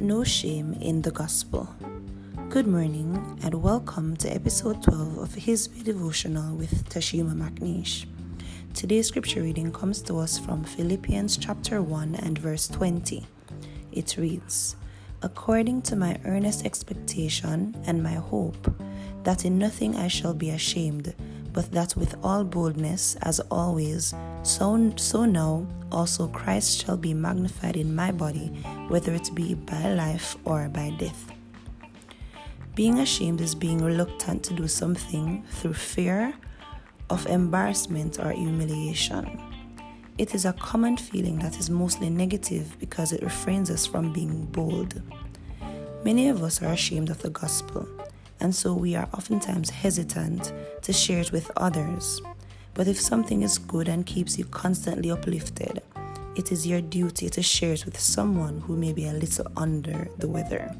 No shame in the gospel. Good morning and welcome to episode 12 of His Be Devotional with Tashima McNeish. Today's scripture reading comes to us from Philippians chapter 1 and verse 20. It reads, According to my earnest expectation and my hope, that in nothing I shall be ashamed, but that with all boldness, as always, so, so now also Christ shall be magnified in my body, whether it be by life or by death. Being ashamed is being reluctant to do something through fear of embarrassment or humiliation. It is a common feeling that is mostly negative because it refrains us from being bold. Many of us are ashamed of the gospel, and so we are oftentimes hesitant to share it with others. But if something is good and keeps you constantly uplifted, it is your duty to share it with someone who may be a little under the weather.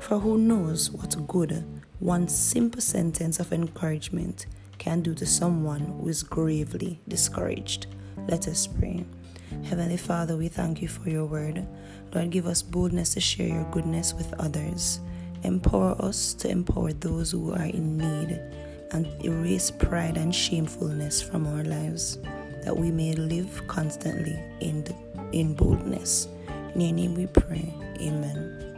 For who knows what good one simple sentence of encouragement can do to someone who is gravely discouraged. Let us pray. Heavenly Father, we thank you for your word. Lord, give us boldness to share your goodness with others. Empower us to empower those who are in need and erase pride and shamefulness from our lives that we may live constantly in, the, in boldness. In your name we pray. Amen.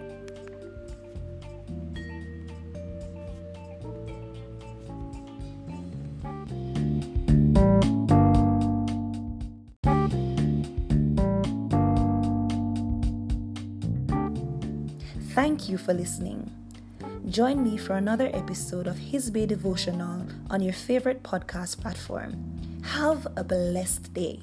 Thank you for listening. Join me for another episode of His Bay Devotional on your favorite podcast platform. Have a blessed day.